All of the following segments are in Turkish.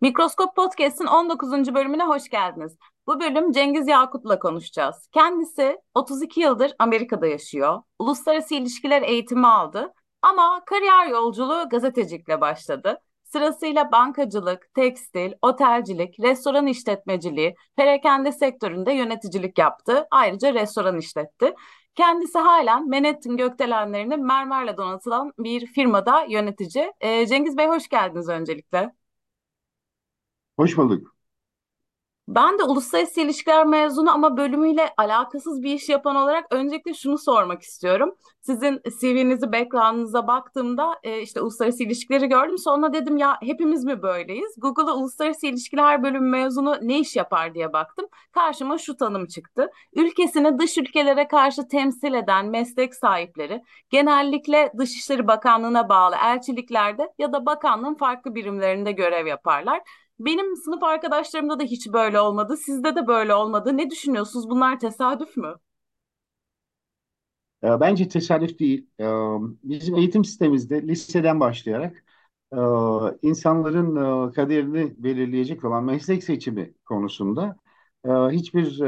Mikroskop Podcast'in 19. bölümüne hoş geldiniz. Bu bölüm Cengiz Yakut'la konuşacağız. Kendisi 32 yıldır Amerika'da yaşıyor. Uluslararası ilişkiler eğitimi aldı ama kariyer yolculuğu gazetecilikle başladı. Sırasıyla bankacılık, tekstil, otelcilik, restoran işletmeciliği, perakende sektöründe yöneticilik yaptı. Ayrıca restoran işletti. Kendisi halen Manhattan gökdelenlerini mermerle donatılan bir firmada yönetici. Ee, Cengiz Bey hoş geldiniz öncelikle. Hoş bulduk. Ben de uluslararası ilişkiler mezunu ama bölümüyle alakasız bir iş yapan olarak öncelikle şunu sormak istiyorum. Sizin CV'nizi, background'ınıza baktığımda e, işte uluslararası ilişkileri gördüm. Sonra dedim ya hepimiz mi böyleyiz? Google'a uluslararası ilişkiler bölümü mezunu ne iş yapar diye baktım. Karşıma şu tanım çıktı. Ülkesini dış ülkelere karşı temsil eden meslek sahipleri genellikle Dışişleri Bakanlığı'na bağlı elçiliklerde ya da bakanlığın farklı birimlerinde görev yaparlar. Benim sınıf arkadaşlarımda da hiç böyle olmadı. Sizde de böyle olmadı. Ne düşünüyorsunuz? Bunlar tesadüf mü? E, Bence tesadüf değil. E, Bizim eğitim sistemimizde liseden başlayarak e, insanların e, kaderini belirleyecek olan meslek seçimi konusunda e, hiçbir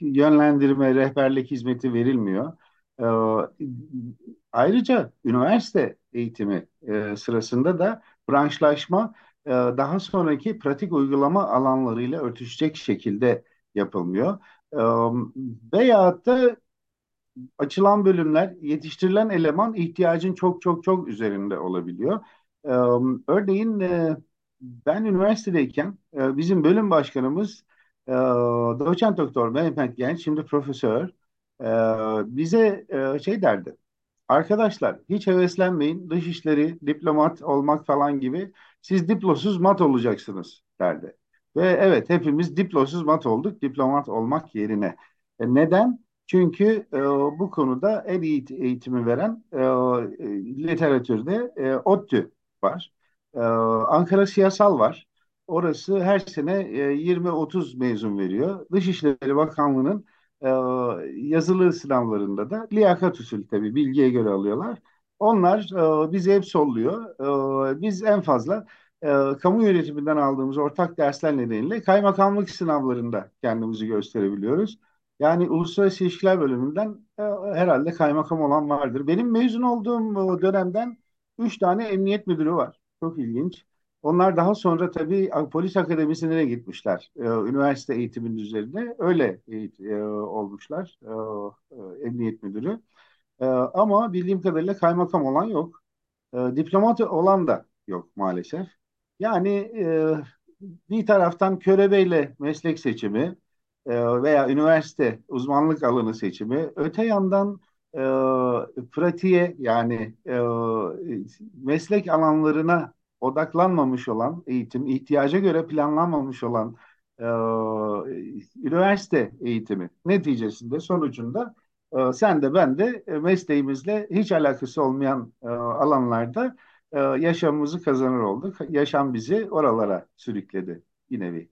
yönlendirme, rehberlik hizmeti verilmiyor. Ayrıca üniversite eğitimi sırasında da branşlaşma e, daha sonraki pratik uygulama alanlarıyla örtüşecek şekilde yapılmıyor. E, Veyahut da açılan bölümler yetiştirilen eleman ihtiyacın çok çok çok üzerinde olabiliyor. Ee, örneğin e, ben üniversitedeyken e, bizim bölüm başkanımız e, doçent doktor Mehmet Genç, şimdi profesör, e, bize şey derdi. Arkadaşlar hiç heveslenmeyin. Dışişleri, diplomat olmak falan gibi siz diplosuz mat olacaksınız derdi. Ve evet hepimiz diplosuz mat olduk diplomat olmak yerine. E, neden? Çünkü e, bu konuda en iyi eğitimi veren e, literatürde e, ODTÜ var. E, Ankara Siyasal var. Orası her sene e, 20-30 mezun veriyor. Dışişleri Bakanlığı'nın e, yazılı sınavlarında da liyakat usulü tabii bilgiye göre alıyorlar. Onlar e, bizi hep solluyor. E, biz en fazla e, kamu yönetiminden aldığımız ortak dersler nedeniyle kaymakamlık sınavlarında kendimizi gösterebiliyoruz. Yani uluslararası ilişkiler bölümünden e, herhalde kaymakam olan vardır. Benim mezun olduğum dönemden üç tane emniyet müdürü var. Çok ilginç. Onlar daha sonra tabii polis akademisine gitmişler. E, üniversite eğitiminin üzerine öyle e, olmuşlar. E, e, emniyet müdürü. E, ama bildiğim kadarıyla kaymakam olan yok. E, diplomat olan da yok maalesef. Yani e, bir taraftan körebeyle meslek seçimi, e, veya üniversite uzmanlık alanı seçimi. Öte yandan e, pratiğe yani e, meslek alanlarına odaklanmamış olan eğitim, ihtiyaca göre planlanmamış olan e, üniversite eğitimi neticesinde sonucunda e, sen de ben de e, mesleğimizle hiç alakası olmayan e, alanlarda e, yaşamımızı kazanır olduk. Yaşam bizi oralara sürükledi bir nevi.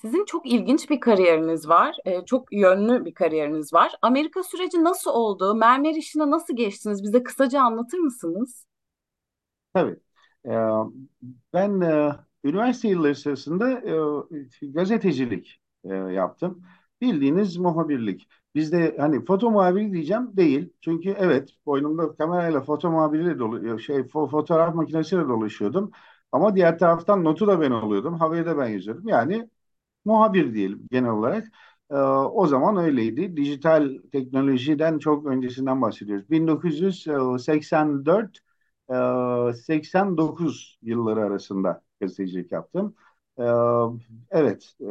Sizin çok ilginç bir kariyeriniz var. Ee, çok yönlü bir kariyeriniz var. Amerika süreci nasıl oldu? Mermer işine nasıl geçtiniz? Bize kısaca anlatır mısınız? Tabii. Ee, ben e, üniversite yılları sırasında e, gazetecilik e, yaptım. Bildiğiniz muhabirlik. Bizde hani foto muhabiri diyeceğim değil. Çünkü evet boynumda kamerayla foto muhabiriyle dolu şey fo- fotoğraf makinesiyle dolaşıyordum. Ama diğer taraftan notu da ben alıyordum. Havayı da ben yazıyordum. Yani muhabir diyelim genel olarak. Ee, o zaman öyleydi. Dijital teknolojiden çok öncesinden bahsediyoruz. 1984 e, 89 yılları arasında gazetecilik yaptım. Ee, evet, e,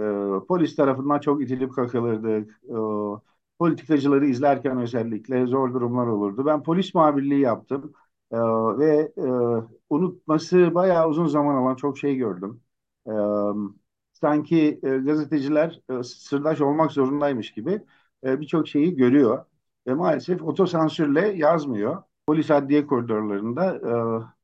polis tarafından çok itilip kakılırdık. E, politikacıları izlerken özellikle zor durumlar olurdu. Ben polis muhabirliği yaptım. E, ve e, unutması bayağı uzun zaman alan çok şey gördüm. E, sanki e, gazeteciler e, sırdaş olmak zorundaymış gibi e, birçok şeyi görüyor ve maalesef otosansürle yazmıyor. Polis adliye koridorlarında e,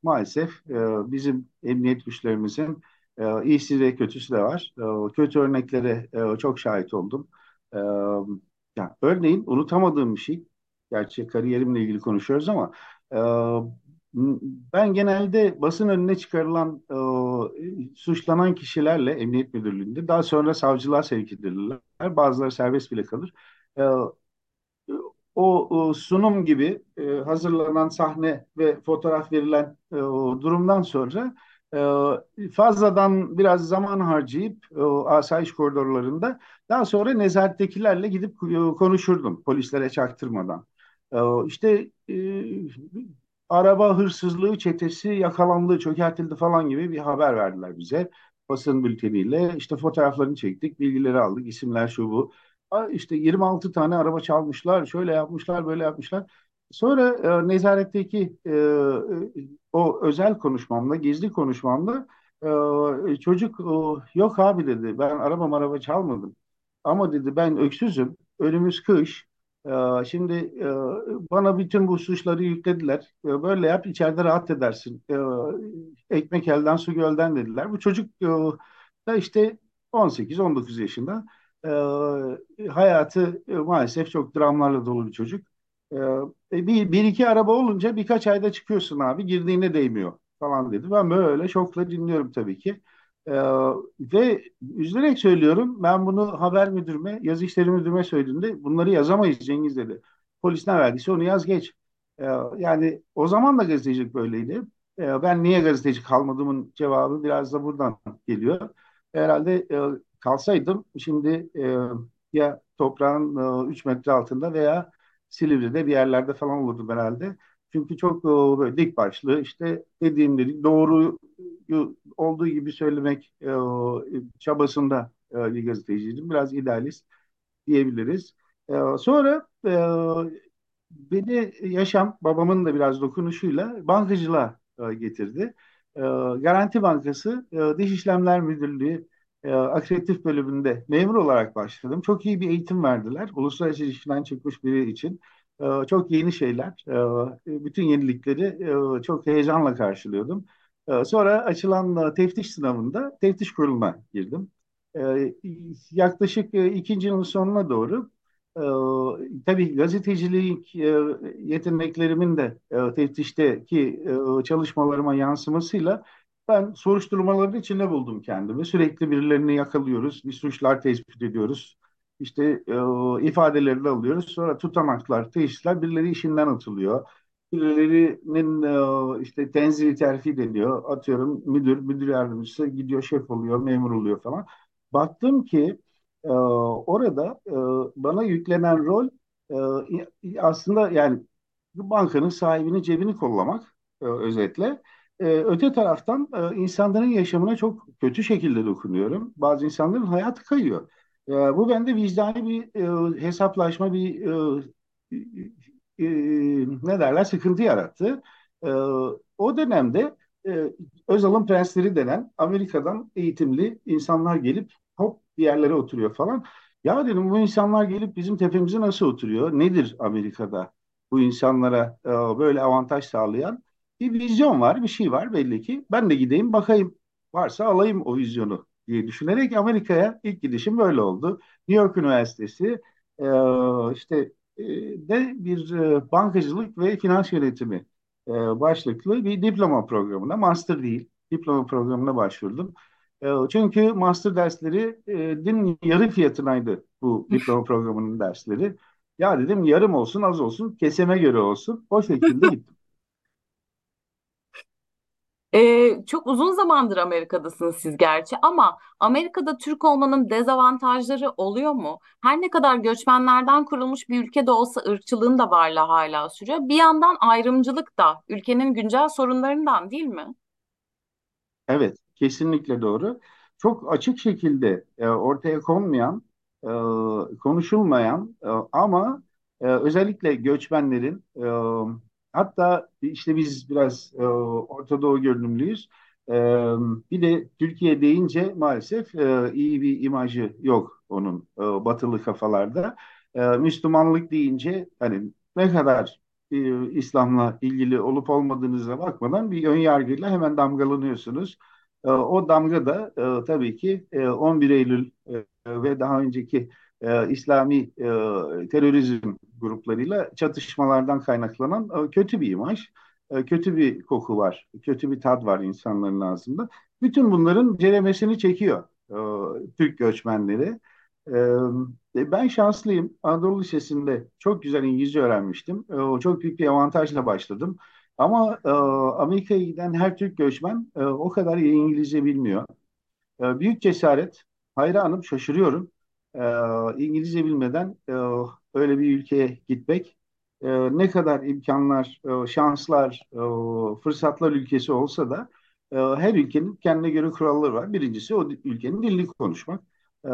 maalesef e, bizim emniyet güçlerimizin e, iyisi ve kötüsü de var. E, kötü örneklere e, çok şahit oldum. E, ya, örneğin unutamadığım bir şey, gerçi kariyerimle ilgili konuşuyoruz ama e, ben genelde basın önüne çıkarılan e, suçlanan kişilerle Emniyet Müdürlüğü'nde daha sonra savcılığa sevk edilirler. Bazıları serbest bile kalır. E, o, o sunum gibi e, hazırlanan sahne ve fotoğraf verilen e, o durumdan sonra fazladan biraz zaman harcayıp o asayiş koridorlarında daha sonra nezarettekilerle gidip e, konuşurdum polislere çaktırmadan. E, işte e, araba hırsızlığı çetesi yakalandı, çökertildi falan gibi bir haber verdiler bize basın bülteniyle. İşte fotoğraflarını çektik, bilgileri aldık, isimler şu bu işte 26 tane araba çalmışlar, şöyle yapmışlar, böyle yapmışlar. Sonra e, nezaretteki e, o özel konuşmamda, gizli konuşmamda e, çocuk e, yok abi dedi ben araba araba çalmadım. Ama dedi ben öksüzüm, önümüz kış. E, şimdi e, bana bütün bu suçları yüklediler. E, böyle yap içeride rahat edersin. E, ekmek elden su gölden dediler. Bu çocuk e, da işte 18-19 yaşında e, hayatı e, maalesef çok dramlarla dolu bir çocuk. E, e, bir, bir iki araba olunca birkaç ayda çıkıyorsun abi girdiğine değmiyor falan dedi. Ben böyle şokla dinliyorum tabii ki. E, ve üzülerek söylüyorum ben bunu haber müdürüme, yazı işleri müdürüme söylediğimde bunları yazamayız Cengiz dedi. Polis ne verdiyse onu yaz geç. E, yani o zaman da gazetecilik böyleydi. E, ben niye gazeteci kalmadığımın cevabı biraz da buradan geliyor. Herhalde e, kalsaydım şimdi e, ya toprağın e, 3 metre altında veya Silivri'de bir yerlerde falan olurdum herhalde. Çünkü çok e, böyle dik başlı işte dediğim dedik doğru olduğu gibi söylemek e, çabasında e, bir gazeteciydim. Biraz idealist diyebiliriz. E, sonra e, beni yaşam babamın da biraz dokunuşuyla bankacılığa e, getirdi. E, Garanti Bankası e, Dış İşlemler Müdürlüğü e, akreditif bölümünde memur olarak başladım. Çok iyi bir eğitim verdiler. Uluslararası ilişkiden çıkmış biri için. E, çok yeni şeyler. E, bütün yenilikleri e, çok heyecanla karşılıyordum. E, sonra açılan teftiş sınavında teftiş kuruluna girdim. E, yaklaşık e, ikinci yılın sonuna doğru e, tabii gazetecilik e, yeteneklerimin de e, teftişteki e, çalışmalarıma yansımasıyla ben soruşturmaların içinde buldum kendimi. Sürekli birilerini yakalıyoruz, bir suçlar tespit ediyoruz. İşte e, ifadelerini alıyoruz. Sonra tutanaklar, teşhisler birileri işinden atılıyor. Birilerinin e, işte tenzili terfi ediliyor. Atıyorum müdür, müdür yardımcısı gidiyor şef oluyor, memur oluyor falan. Baktım ki e, orada e, bana yüklenen rol e, aslında yani bankanın sahibinin cebini kollamak e, özetle e, öte taraftan e, insanların yaşamına çok kötü şekilde dokunuyorum. Bazı insanların hayatı kayıyor. E, bu bende vicdani bir e, hesaplaşma, bir e, e, ne derler sıkıntı yarattı. E, o dönemde e, Özal'ın prensleri denen Amerika'dan eğitimli insanlar gelip hop bir yerlere oturuyor falan. Ya dedim bu insanlar gelip bizim tepemize nasıl oturuyor? Nedir Amerika'da bu insanlara e, böyle avantaj sağlayan? Bir vizyon var, bir şey var belli ki. Ben de gideyim bakayım. Varsa alayım o vizyonu diye düşünerek Amerika'ya ilk gidişim böyle oldu. New York Üniversitesi e, işte e, de bir e, bankacılık ve finans yönetimi e, başlıklı bir diploma programına, master değil, diploma programına başvurdum. E, çünkü master dersleri e, din yarı fiyatınaydı bu diploma programının dersleri. Ya dedim yarım olsun az olsun keseme göre olsun. O şekilde gittim. Ee, çok uzun zamandır Amerika'dasınız siz gerçi ama Amerika'da Türk olmanın dezavantajları oluyor mu? Her ne kadar göçmenlerden kurulmuş bir ülke de olsa ırkçılığın da varlığı hala sürüyor. Bir yandan ayrımcılık da ülkenin güncel sorunlarından değil mi? Evet, kesinlikle doğru. Çok açık şekilde e, ortaya konmayan, e, konuşulmayan e, ama e, özellikle göçmenlerin e, Hatta işte biz biraz e, Orta Doğu görünümlüyüz. E, bir de Türkiye deyince maalesef e, iyi bir imajı yok onun e, batılı kafalarda. E, Müslümanlık deyince hani ne kadar e, İslam'la ilgili olup olmadığınıza bakmadan bir ön yargıyla hemen damgalanıyorsunuz. E, o damga da e, tabii ki e, 11 Eylül e, ve daha önceki e, İslami e, terörizm gruplarıyla çatışmalardan kaynaklanan e, kötü bir imaj. e, kötü bir koku var, kötü bir tat var insanların ağzında. Bütün bunların ceremesini çekiyor e, Türk göçmenleri. E, ben şanslıyım. Anadolu Lisesi'nde çok güzel İngilizce öğrenmiştim. E, çok büyük bir avantajla başladım. Ama e, Amerika'ya giden her Türk göçmen e, o kadar iyi İngilizce bilmiyor. E, büyük cesaret. Hayranım, şaşırıyorum. E, İngilizce bilmeden e, öyle bir ülkeye gitmek e, ne kadar imkanlar, e, şanslar, e, fırsatlar ülkesi olsa da e, her ülkenin kendine göre kuralları var. Birincisi o ülkenin dilini konuşmak. E,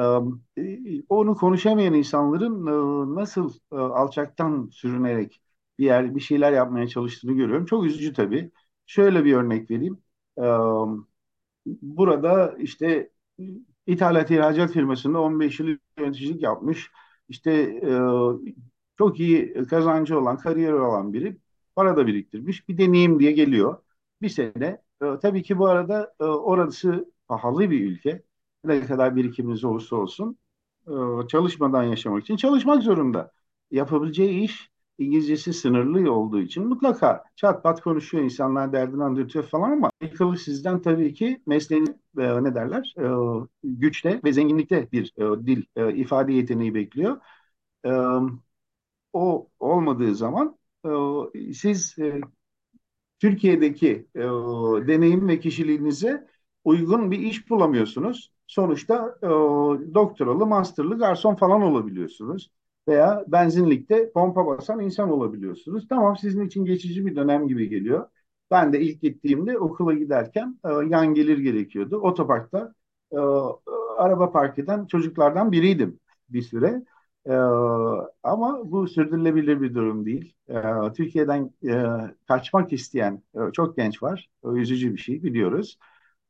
e onu konuşamayan insanların e, nasıl e, alçaktan sürünerek bir yer bir şeyler yapmaya çalıştığını görüyorum. Çok üzücü tabii. Şöyle bir örnek vereyim. E, burada işte ithalat ihracat firmasında 15 yıl yöneticilik yapmış. İşte e, çok iyi kazancı olan, kariyeri olan biri para da biriktirmiş. Bir deneyim diye geliyor. Bir sene. E, tabii ki bu arada e, orası pahalı bir ülke. Ne kadar birikiminiz olursa olsun e, çalışmadan yaşamak için çalışmak zorunda. Yapabileceği iş İngilizcesi sınırlı olduğu için mutlaka çat pat konuşuyor insanlar derdini anlatıyor falan ama Amerikalı sizden tabii ki mesleğini e, ne derler e, güçte ve zenginlikte bir e, dil e, ifade yeteneği bekliyor. E, o olmadığı zaman e, siz e, Türkiye'deki e, deneyim ve kişiliğinize uygun bir iş bulamıyorsunuz. Sonuçta e, doktoralı, masterlı garson falan olabiliyorsunuz. Veya benzinlikte pompa basan insan olabiliyorsunuz. Tamam sizin için geçici bir dönem gibi geliyor. Ben de ilk gittiğimde okula giderken e, yan gelir gerekiyordu. Otoparkta e, araba park eden çocuklardan biriydim bir süre. Ee, ama bu sürdürülebilir bir durum değil. Ee, Türkiye'den e, kaçmak isteyen e, çok genç var. O üzücü bir şey biliyoruz.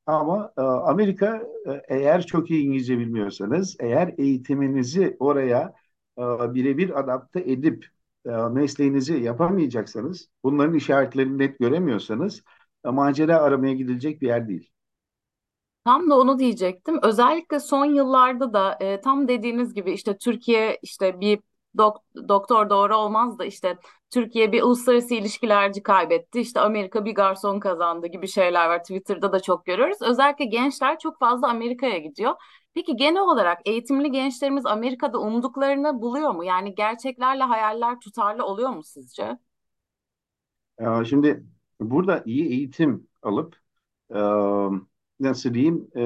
Ama e, Amerika e, eğer çok iyi İngilizce bilmiyorsanız, eğer eğitiminizi oraya e, birebir adapte edip e, mesleğinizi yapamayacaksanız, bunların işaretlerini net göremiyorsanız, e, macera aramaya gidilecek bir yer değil. Tam da onu diyecektim. Özellikle son yıllarda da e, tam dediğiniz gibi işte Türkiye işte bir dok doktor doğru olmaz da işte Türkiye bir uluslararası ilişkilerci kaybetti. İşte Amerika bir garson kazandı gibi şeyler var. Twitter'da da çok görüyoruz. Özellikle gençler çok fazla Amerika'ya gidiyor. Peki genel olarak eğitimli gençlerimiz Amerika'da umduklarını buluyor mu? Yani gerçeklerle hayaller tutarlı oluyor mu sizce? Ee, Şimdi burada iyi eğitim alıp e, nasıl diyeyim e,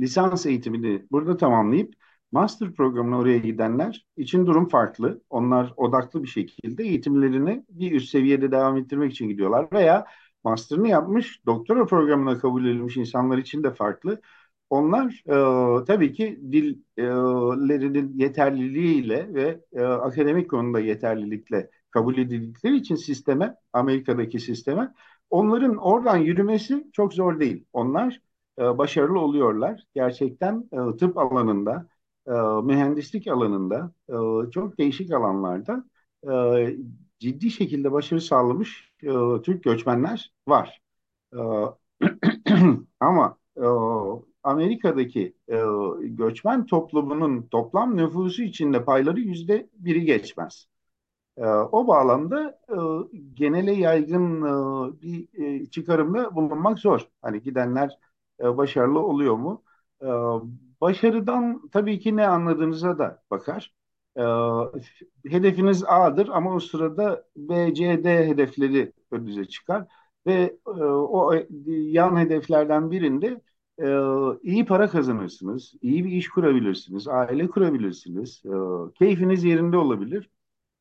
lisans eğitimini burada tamamlayıp master programına oraya gidenler için durum farklı. Onlar odaklı bir şekilde eğitimlerini bir üst seviyede devam ettirmek için gidiyorlar veya master'ını yapmış doktora programına kabul edilmiş insanlar için de farklı. Onlar e, tabii ki dillerinin yeterliliğiyle ve e, akademik konuda yeterlilikle kabul edildikleri için sisteme, Amerika'daki sisteme onların oradan yürümesi çok zor değil. Onlar e, başarılı oluyorlar. Gerçekten e, tıp alanında, e, mühendislik alanında, e, çok değişik alanlarda e, ciddi şekilde başarı sağlamış e, Türk göçmenler var. E, ama e, Amerika'daki e, göçmen toplumunun toplam nüfusu içinde payları yüzde biri geçmez. E, o bağlamda e, genele yaygın e, bir e, çıkarımda bulunmak zor. Hani gidenler e, başarılı oluyor mu? E, başarıdan tabii ki ne anladığınıza da bakar. E, hedefiniz A'dır ama o sırada B, C, D hedefleri önünüze çıkar ve o yan hedeflerden birinde iyi para kazanırsınız, iyi bir iş kurabilirsiniz, aile kurabilirsiniz, keyfiniz yerinde olabilir.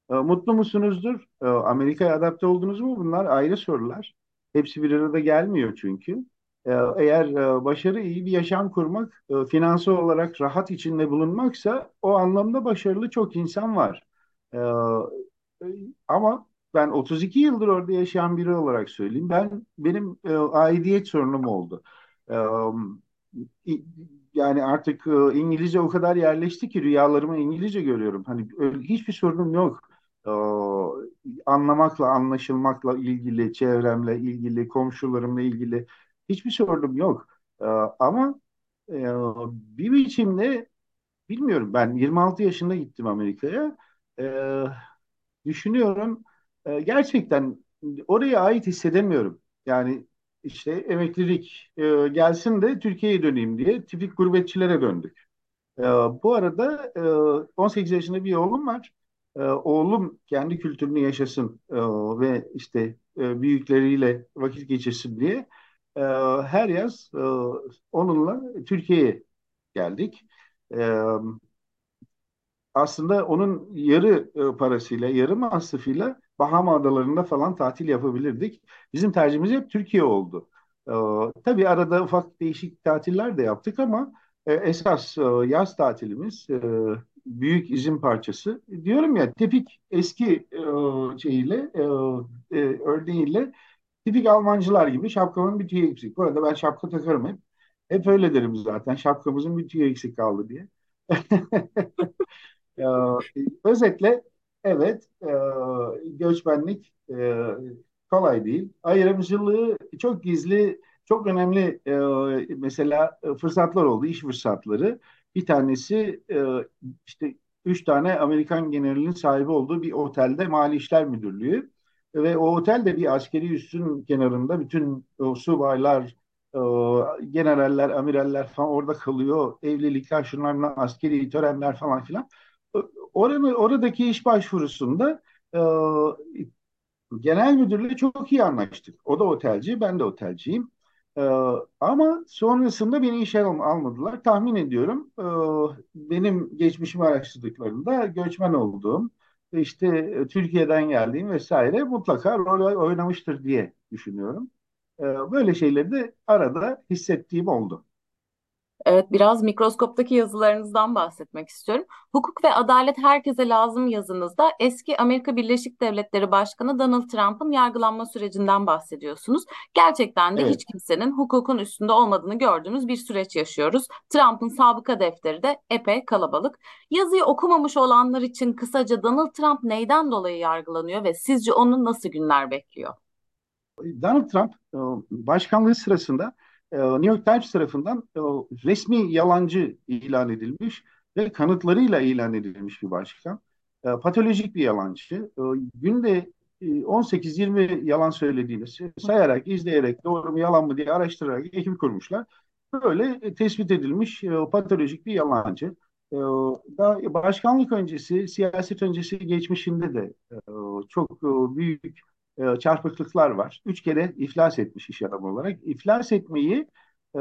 Mutlu musunuzdur? Amerika'ya adapte oldunuz mu? Bunlar ayrı sorular. Hepsi bir arada gelmiyor çünkü. Ee, eğer e, başarı iyi bir yaşam kurmak, e, finansal olarak rahat içinde bulunmaksa o anlamda başarılı çok insan var. Ee, e, ama ben 32 yıldır orada yaşayan biri olarak söyleyeyim. Ben benim aidiyet sorunum oldu. Yani artık İngilizce o kadar yerleşti ki rüyalarımı İngilizce görüyorum. Hani hiçbir sorunum yok. Anlamakla, anlaşılmakla ilgili, çevremle ilgili, komşularımla ilgili Hiçbir sorunum yok. Ama bir biçimde bilmiyorum ben 26 yaşında gittim Amerika'ya. Düşünüyorum gerçekten oraya ait hissedemiyorum. Yani işte emeklilik e, gelsin de Türkiye'ye döneyim diye tipik gurbetçilere döndük. E, bu arada e, 18 yaşında bir oğlum var. E, oğlum kendi kültürünü yaşasın e, ve işte e, büyükleriyle vakit geçirsin diye e, her yaz e, onunla Türkiye'ye geldik. E, aslında onun yarı e, parasıyla, yarı masrafıyla Bahama Adaları'nda falan tatil yapabilirdik. Bizim tercihimiz hep Türkiye oldu. E, tabii arada ufak değişik tatiller de yaptık ama e, esas e, yaz tatilimiz e, büyük izin parçası. Diyorum ya tipik eski e, şeyiyle, e, e, örneğiyle tipik Almancılar gibi şapkamın bir tüyü eksik. Bu arada ben şapka takarım hep. Hep öyle derim zaten. Şapkamızın bir tüyü eksik kaldı diye. Ee, özetle evet e, göçmenlik e, kolay değil. Ayrımcılığı çok gizli, çok önemli e, mesela fırsatlar oldu, iş fırsatları. Bir tanesi e, işte üç tane Amerikan generalinin sahibi olduğu bir otelde Mali İşler Müdürlüğü. Ve o otel de bir askeri üssün kenarında bütün o subaylar, e, generaller, amiraller falan orada kalıyor. Evlilikler, şunlarla askeri törenler falan filan. Oranı, oradaki iş başvurusunda e, genel müdürle çok iyi anlaştık. O da otelci, ben de otelciyim. E, ama sonrasında beni işe al almadılar. Tahmin ediyorum e, benim geçmişimi araştırdıklarında göçmen olduğum, işte e, Türkiye'den geldiğim vesaire mutlaka rol oynamıştır diye düşünüyorum. E, böyle şeyleri de arada hissettiğim oldu. Evet, biraz mikroskoptaki yazılarınızdan bahsetmek istiyorum. Hukuk ve adalet herkese lazım yazınızda eski Amerika Birleşik Devletleri Başkanı Donald Trump'ın yargılanma sürecinden bahsediyorsunuz. Gerçekten de Evet. hiç kimsenin hukukun üstünde olmadığını gördüğümüz bir süreç yaşıyoruz. Trump'ın sabıka defteri de epey kalabalık. Yazıyı okumamış olanlar için kısaca Donald Trump neyden dolayı yargılanıyor ve sizce onu nasıl günler bekliyor? Donald Trump e, başkanlığı sırasında New York Times tarafından e, resmi yalancı ilan edilmiş ve kanıtlarıyla ilan edilmiş bir başkan. Patolojik bir yalancı. Günde 18-20 yalan söylediğini sayarak, izleyerek, doğru mu yalan mı diye araştırarak ekip kurmuşlar. Böyle tespit edilmiş patolojik bir yalancı. Da başkanlık öncesi, siyaset öncesi geçmişinde de çok büyük e, çarpıklıklar var. Üç kere iflas etmiş iş adamı olarak. İflas etmeyi e,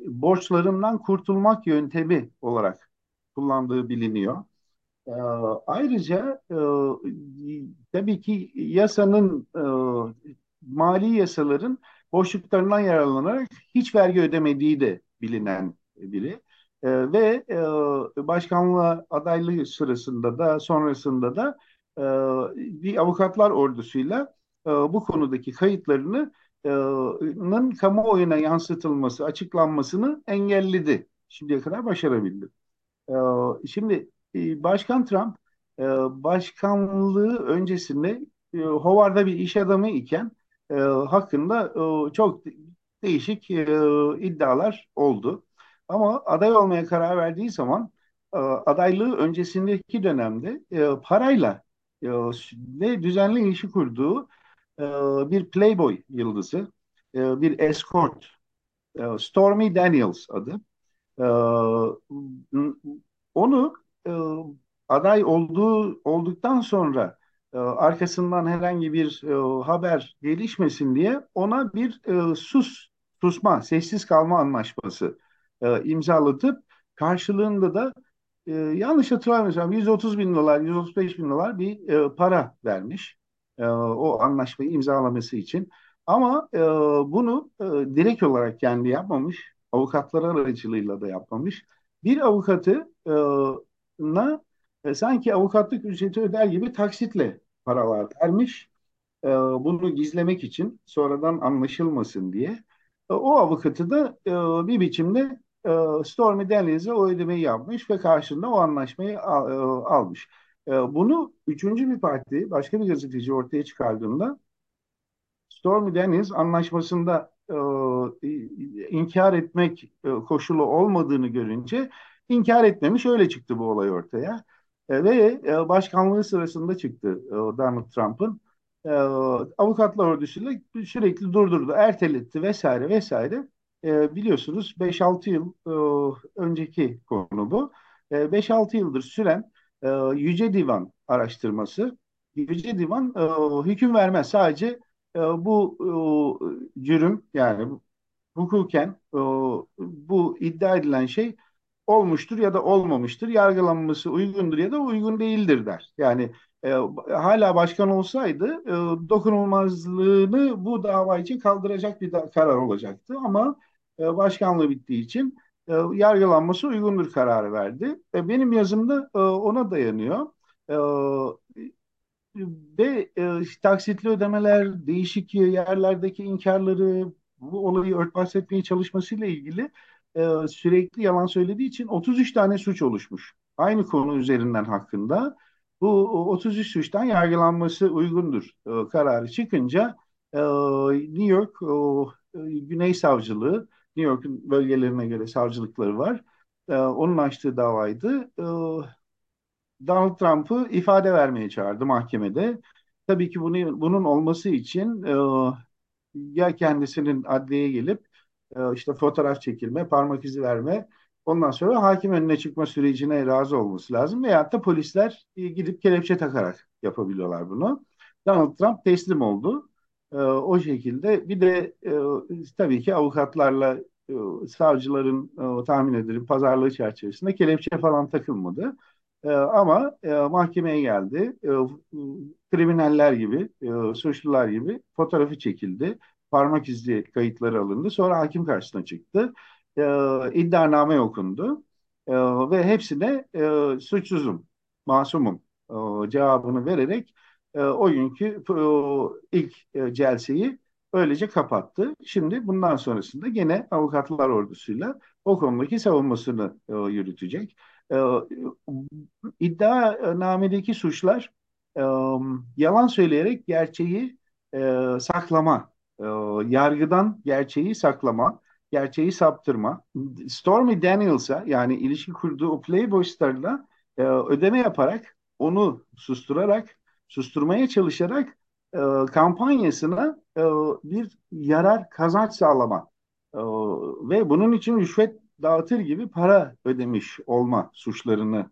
borçlarından kurtulmak yöntemi olarak kullandığı biliniyor. E, ayrıca e, tabii ki yasanın e, mali yasaların boşluklarından yararlanarak hiç vergi ödemediği de bilinen biri. E, ve e, başkanlığa adaylığı sırasında da sonrasında da e, bir avukatlar ordusuyla e, bu konudaki kayıtlarını e, kamuoyuna yansıtılması, açıklanmasını engelledi. Şimdiye kadar başarabildi. E, şimdi e, Başkan Trump e, başkanlığı öncesinde e, Howard'da bir iş adamı iken e, hakkında e, çok değişik e, iddialar oldu. Ama aday olmaya karar verdiği zaman e, adaylığı öncesindeki dönemde e, parayla ve düzenli ilişki kurduğu e, bir Playboy yıldızı, e, bir escort, e, Stormy Daniels adı. Onu aday olduğu olduktan sonra arkasından herhangi bir haber gelişmesin diye ona bir sus susma, sessiz kalma anlaşması imzalatıp karşılığında da e, yanlış hatırlamıyorsam 130 bin dolar, 135 bin dolar bir e, para vermiş e, o anlaşmayı imzalaması için. Ama e, bunu e, direkt olarak kendi yapmamış, avukatlar aracılığıyla da yapmamış. Bir avukatı e, na e, sanki avukatlık ücreti öder gibi taksitle paralar vermiş. E, bunu gizlemek için sonradan anlaşılmasın diye. E, o avukatı da e, bir biçimde e, Stormy Daniels'e o ödemeyi yapmış ve karşılığında o anlaşmayı al, e, almış. E, bunu üçüncü bir parti, başka bir gazeteci ortaya çıkardığında Stormy Daniels anlaşmasında e, inkar etmek e, koşulu olmadığını görünce inkar etmemiş. Öyle çıktı bu olay ortaya. E, ve e, başkanlığı sırasında çıktı e, Donald Trump'ın. e, avukatlar ordusuyla sürekli durdurdu, erteletti vesaire vesaire. E, biliyorsunuz 5-6 yıl e, önceki konu bu. E, 5-6 yıldır süren e, Yüce Divan araştırması. Yüce Divan e, hüküm vermez. Sadece e, bu e, cürüm yani hukuken e, bu iddia edilen şey olmuştur ya da olmamıştır. Yargılanması uygundur ya da uygun değildir der. Yani e, hala başkan olsaydı e, dokunulmazlığını bu dava için kaldıracak bir da, karar olacaktı. Ama e, başkanlığı bittiği için e, yargılanması uygundur kararı verdi. E, benim yazımda e, ona dayanıyor. Ve taksitli ödemeler, değişik yerlerdeki inkarları, bu olayı örtbas etmeye çalışmasıyla ilgili sürekli yalan söylediği için 33 tane suç oluşmuş. Aynı konu üzerinden hakkında. Bu 33 suçtan yargılanması uygundur kararı çıkınca New York Güney Savcılığı, New York'un bölgelerine göre savcılıkları var. E, onun açtığı davaydı. E, Donald Trump'ı ifade vermeye çağırdı mahkemede. Tabii ki bunu, bunun olması için e, ya kendisinin adliyeye gelip e, işte fotoğraf çekilme, parmak izi verme, ondan sonra hakim önüne çıkma sürecine razı olması lazım. Veyahut da polisler e, gidip kelepçe takarak yapabiliyorlar bunu. Donald Trump teslim oldu. E, o şekilde bir de e, tabii ki avukatlarla e, savcıların e, tahmin ederim pazarlığı çerçevesinde kelepçe falan takılmadı. E, ama e, mahkemeye geldi. E, kriminaller gibi, e, suçlular gibi fotoğrafı çekildi. Parmak izi kayıtları alındı. Sonra hakim karşısına çıktı. E, iddianame okundu. E, ve hepsine e, suçsuzum, masumum e, cevabını vererek e, o günkü ilk e, celseyi öylece kapattı. Şimdi bundan sonrasında gene avukatlar ordusuyla o konudaki savunmasını e, yürütecek. E, iddianamedeki suçlar e, yalan söyleyerek gerçeği e, saklama, yargıdan gerçeği saklama, gerçeği saptırma. Stormy Daniels'a yani ilişki kurduğu Playboy starla ödeme yaparak, onu susturarak, susturmaya çalışarak e, kampanyasına e, bir yarar kazanç sağlama e, ve bunun için rüşvet dağıtır gibi para ödemiş olma suçlarını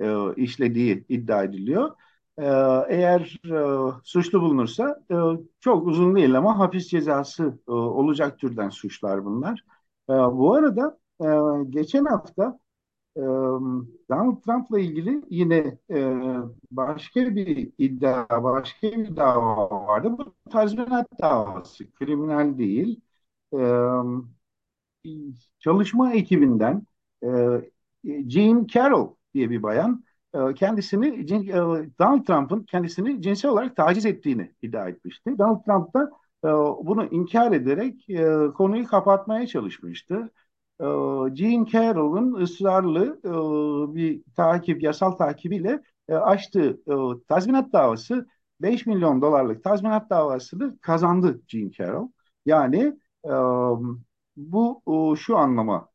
e, işlediği iddia ediliyor. E, eğer e, suçlu bulunursa e, çok uzun değil ama hapis cezası e, olacak türden suçlar bunlar. E, bu arada e, geçen hafta e, Donald Trump'la ilgili yine e, başka bir iddia, başka bir dava vardı. Bu tazminat davası, kriminal değil. E, çalışma ekibinden e, Jean Carroll diye bir bayan kendisini Donald Trump'ın kendisini cinsel olarak taciz ettiğini iddia etmişti. Donald Trump da bunu inkar ederek konuyu kapatmaya çalışmıştı. Jean Carroll'ın ısrarlı e, bir takip, yasal takibiyle e, açtığı e, tazminat davası 5 milyon dolarlık tazminat davasını kazandı Jean Carroll. Yani bu şu anlama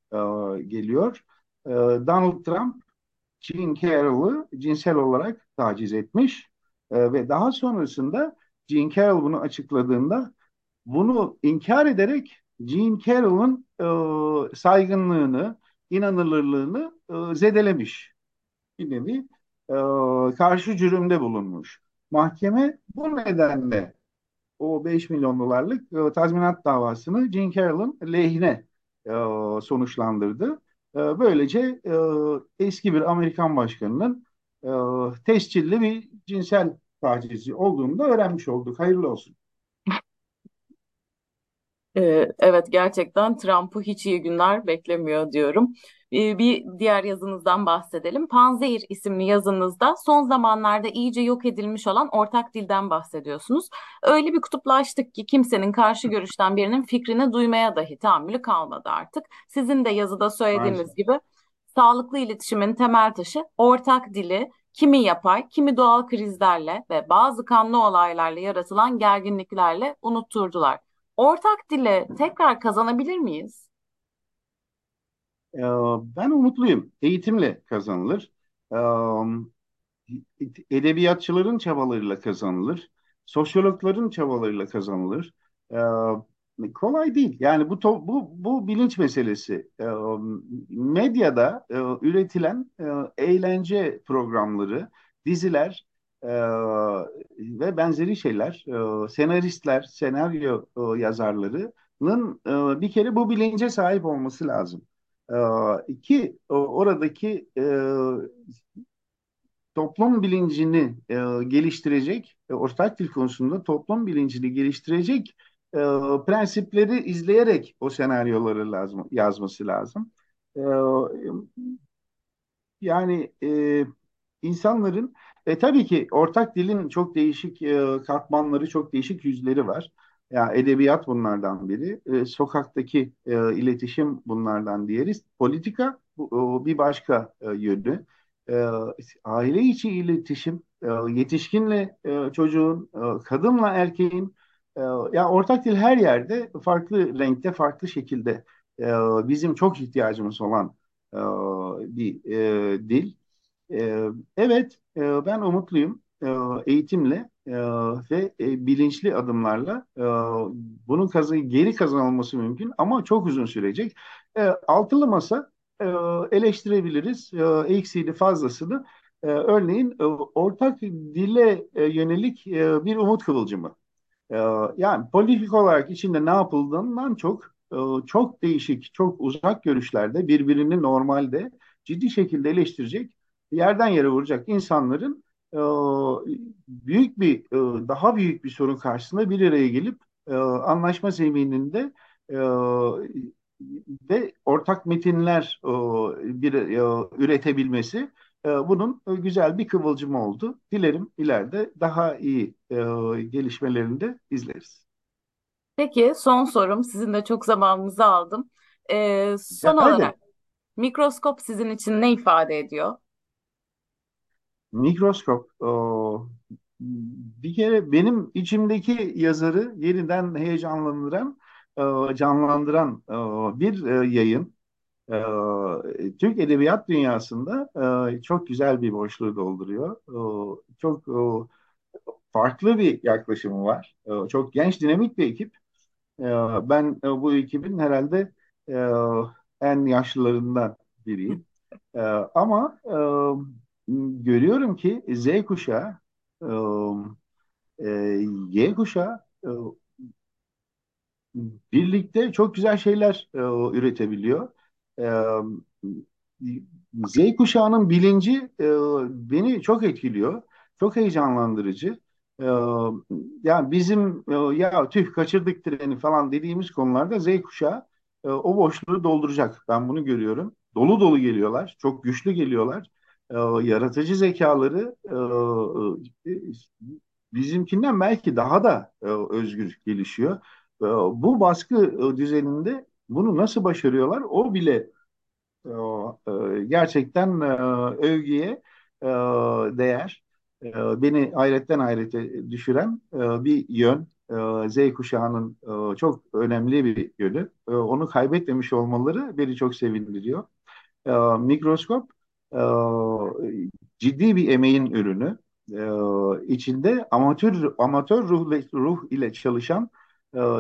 geliyor. Donald Trump Jean Carroll'ı cinsel olarak taciz etmiş ve daha sonrasında Jean Carroll bunu açıkladığında bunu inkar ederek Jean Carroll'ın e, saygınlığını, inanılırlığını e, zedelemiş. Bir nevi e, karşı cürümde bulunmuş. Mahkeme bu nedenle o 5 milyon dolarlık e, tazminat davasını Jean Carroll'ın lehine e, sonuçlandırdı. E, böylece e, eski bir Amerikan başkanının e, tescilli bir cinsel tacizi olduğunu da öğrenmiş olduk. Hayırlı olsun. Ee, Evet gerçekten Trump'ı hiç iyi günler beklemiyor diyorum. Ee, Bir diğer yazınızdan bahsedelim. Panzehir isimli yazınızda son zamanlarda iyice yok edilmiş olan ortak dilden bahsediyorsunuz. Öyle bir kutuplaştık ki kimsenin karşı görüşten birinin fikrini duymaya dahi tahammülü kalmadı artık. Sizin de yazıda söylediğiniz gibi sağlıklı iletişimin temel taşı ortak dili kimi yapay, kimi doğal krizlerle ve bazı kanlı olaylarla yaratılan gerginliklerle unutturdular. Ortak dili tekrar kazanabilir miyiz? E, ben umutluyum. Eğitimle kazanılır. E, edebiyatçıların çabalarıyla kazanılır. sosyologların çabalarıyla kazanılır. E, kolay değil. Yani bu bu bu bilinç meselesi. Medyada e, üretilen e, eğlence programları, diziler e, ve benzeri şeyler, e, senaristler, senaryo e, yazarlarının e, bir kere bu bilince sahip olması lazım. E, ki oradaki toplum bilincini geliştirecek, ortak dil konusunda toplum bilincini geliştirecek prensipleri izleyerek o senaryoları lazım yazması lazım. Yani insanların e, tabii ki ortak dilin çok değişik e, katmanları, çok değişik yüzleri var. Ya yani edebiyat bunlardan biri, e, sokaktaki e, iletişim bunlardan diğeri, politika bu, bir başka e, yönü. E, aile içi iletişim, e, yetişkinle e, çocuğun, e, kadınla erkeğin, e, ya ortak dil her yerde farklı renkte, farklı şekilde e, bizim çok ihtiyacımız olan e, bir e, dil. E, evet, e, ben umutluyum. E, eğitimle e, ve bilinçli adımlarla bunun kazı geri kazanılması mümkün ama çok uzun sürecek. E, altılı masa eleştirebiliriz. E, eksiğini fazlasını. Örneğin ortak dile yönelik bir umut kıvılcımı. Yani politik olarak içinde ne yapıldığından çok çok değişik, çok uzak görüşlerde birbirini normalde ciddi şekilde eleştirecek, yerden yere vuracak insanların e, büyük bir, e, daha büyük bir sorun karşısında bir araya gelip anlaşma zemininde ve ortak metinler bir üretebilmesi bunun güzel bir kıvılcımı oldu. Dilerim ileride daha iyi gelişmelerini de izleriz. Peki son sorum. Sizin de çok zamanınızı aldım. Ee, son olarak mikroskop sizin için ne ifade ediyor? Mikroskop o, bir kere benim içimdeki yazarı yeniden heyecanlandıran, e, canlandıran e, bir e, yayın. Türk edebiyat dünyasında çok güzel bir boşluğu dolduruyor. Çok farklı bir yaklaşımı var. Çok genç, dinamik bir ekip. Ben bu ekibin herhalde en yaşlılarından biriyim. Ama görüyorum ki Z kuşağı, Y kuşağı birlikte çok güzel şeyler üretebiliyor. Z kuşağının bilinci beni çok etkiliyor. Çok heyecanlandırıcı. Ee, yani bizim e, ya tüh kaçırdık treni falan dediğimiz konularda Z kuşağı e, o boşluğu dolduracak. Ben bunu görüyorum. Dolu dolu geliyorlar. Çok güçlü geliyorlar. E, yaratıcı zekaları bizimkinden belki daha da özgür gelişiyor. bu baskı düzeninde bunu nasıl başarıyorlar? O bile gerçekten övgüye değer. E, beni hayretten hayrete düşüren e, bir yön. E, Z kuşağının çok önemli bir yönü. Onu kaybetmemiş olmaları beni çok sevindiriyor. Mikroskop ciddi bir emeğin ürünü. İçinde amatör amatör ruh, ruh ile çalışan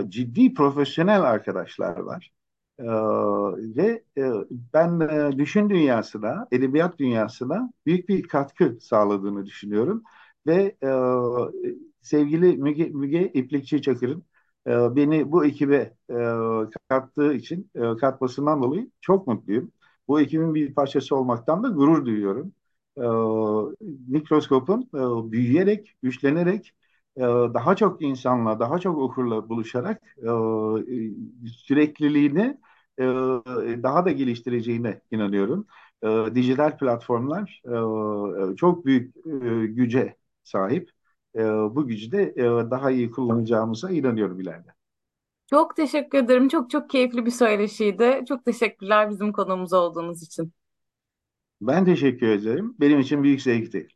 ciddi profesyonel arkadaşlar var. Ee, ve e, ben e, düşün dünyasına, edebiyat dünyasına büyük bir katkı sağladığını düşünüyorum. Ve e, sevgili Müge, Müge İplikçi Çakır'ın e, beni bu ekibe e, kattığı için, e, katmasından dolayı çok mutluyum. Bu ekibin bir parçası olmaktan da gurur duyuyorum. E, mikroskopun e, büyüyerek, güçlenerek e, daha çok insanla, daha çok okurla buluşarak e, sürekliliğini e, daha da geliştireceğine inanıyorum. Dijital platformlar çok büyük güce sahip. Bu gücü de daha iyi kullanacağımıza inanıyorum ileride. Çok teşekkür ederim. Çok çok keyifli bir söyleşiydi. Çok teşekkürler bizim konuğumuz olduğunuz için. Ben teşekkür ederim. Benim için büyük zevkti.